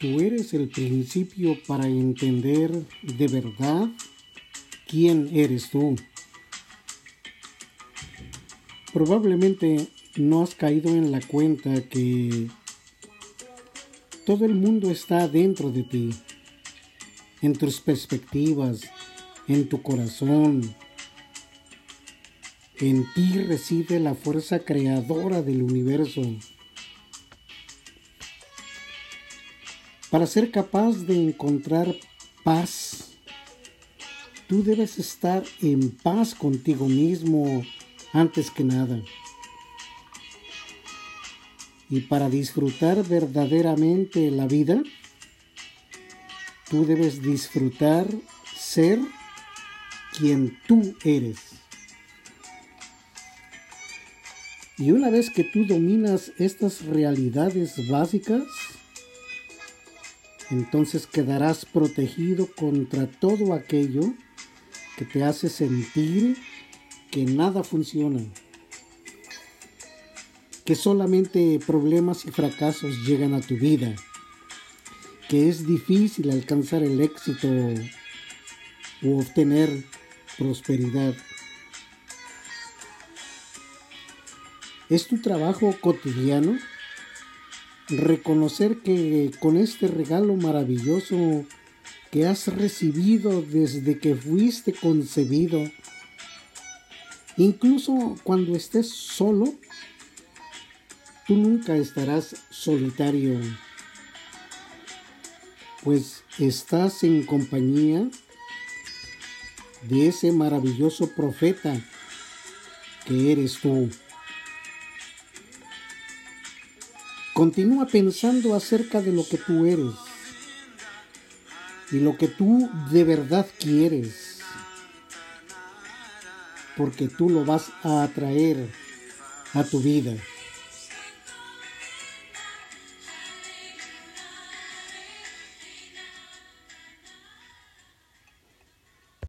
tú eres el principio para entender de verdad quién eres tú. Probablemente no has caído en la cuenta que todo el mundo está dentro de ti, en tus perspectivas, en tu corazón. En ti reside la fuerza creadora del universo. Para ser capaz de encontrar paz, tú debes estar en paz contigo mismo antes que nada. Y para disfrutar verdaderamente la vida, tú debes disfrutar ser quien tú eres. Y una vez que tú dominas estas realidades básicas, entonces quedarás protegido contra todo aquello que te hace sentir que nada funciona, que solamente problemas y fracasos llegan a tu vida, que es difícil alcanzar el éxito o obtener prosperidad. ¿Es tu trabajo cotidiano? Reconocer que con este regalo maravilloso que has recibido desde que fuiste concebido, incluso cuando estés solo, tú nunca estarás solitario, pues estás en compañía de ese maravilloso profeta que eres tú. Continúa pensando acerca de lo que tú eres y lo que tú de verdad quieres, porque tú lo vas a atraer a tu vida.